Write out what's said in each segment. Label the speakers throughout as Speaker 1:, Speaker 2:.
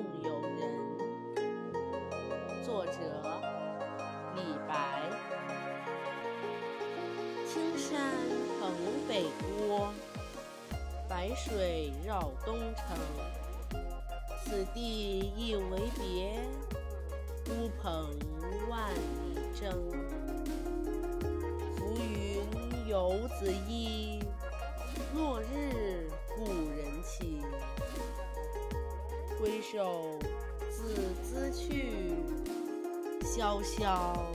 Speaker 1: 送友人。作者：李白。青山横北郭，白水绕东城。此地一为别，孤蓬万里征。浮云游子意，落日挥手自兹去，萧萧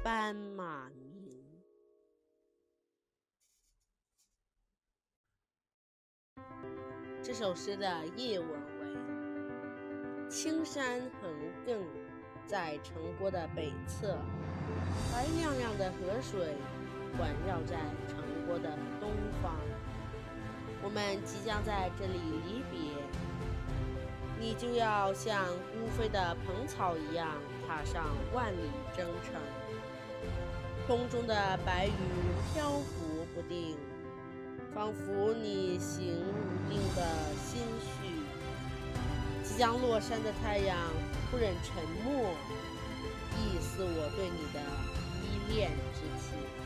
Speaker 1: 斑马鸣。这首诗的译文为：青山横亘在城郭的北侧，白亮亮的河水环绕在城郭的东方。我们即将在这里离别，你就要像孤飞的蓬草一样踏上万里征程。空中的白云漂浮不定。仿佛你行无定的心绪，即将落山的太阳不忍沉默，亦似我对你的依恋之情。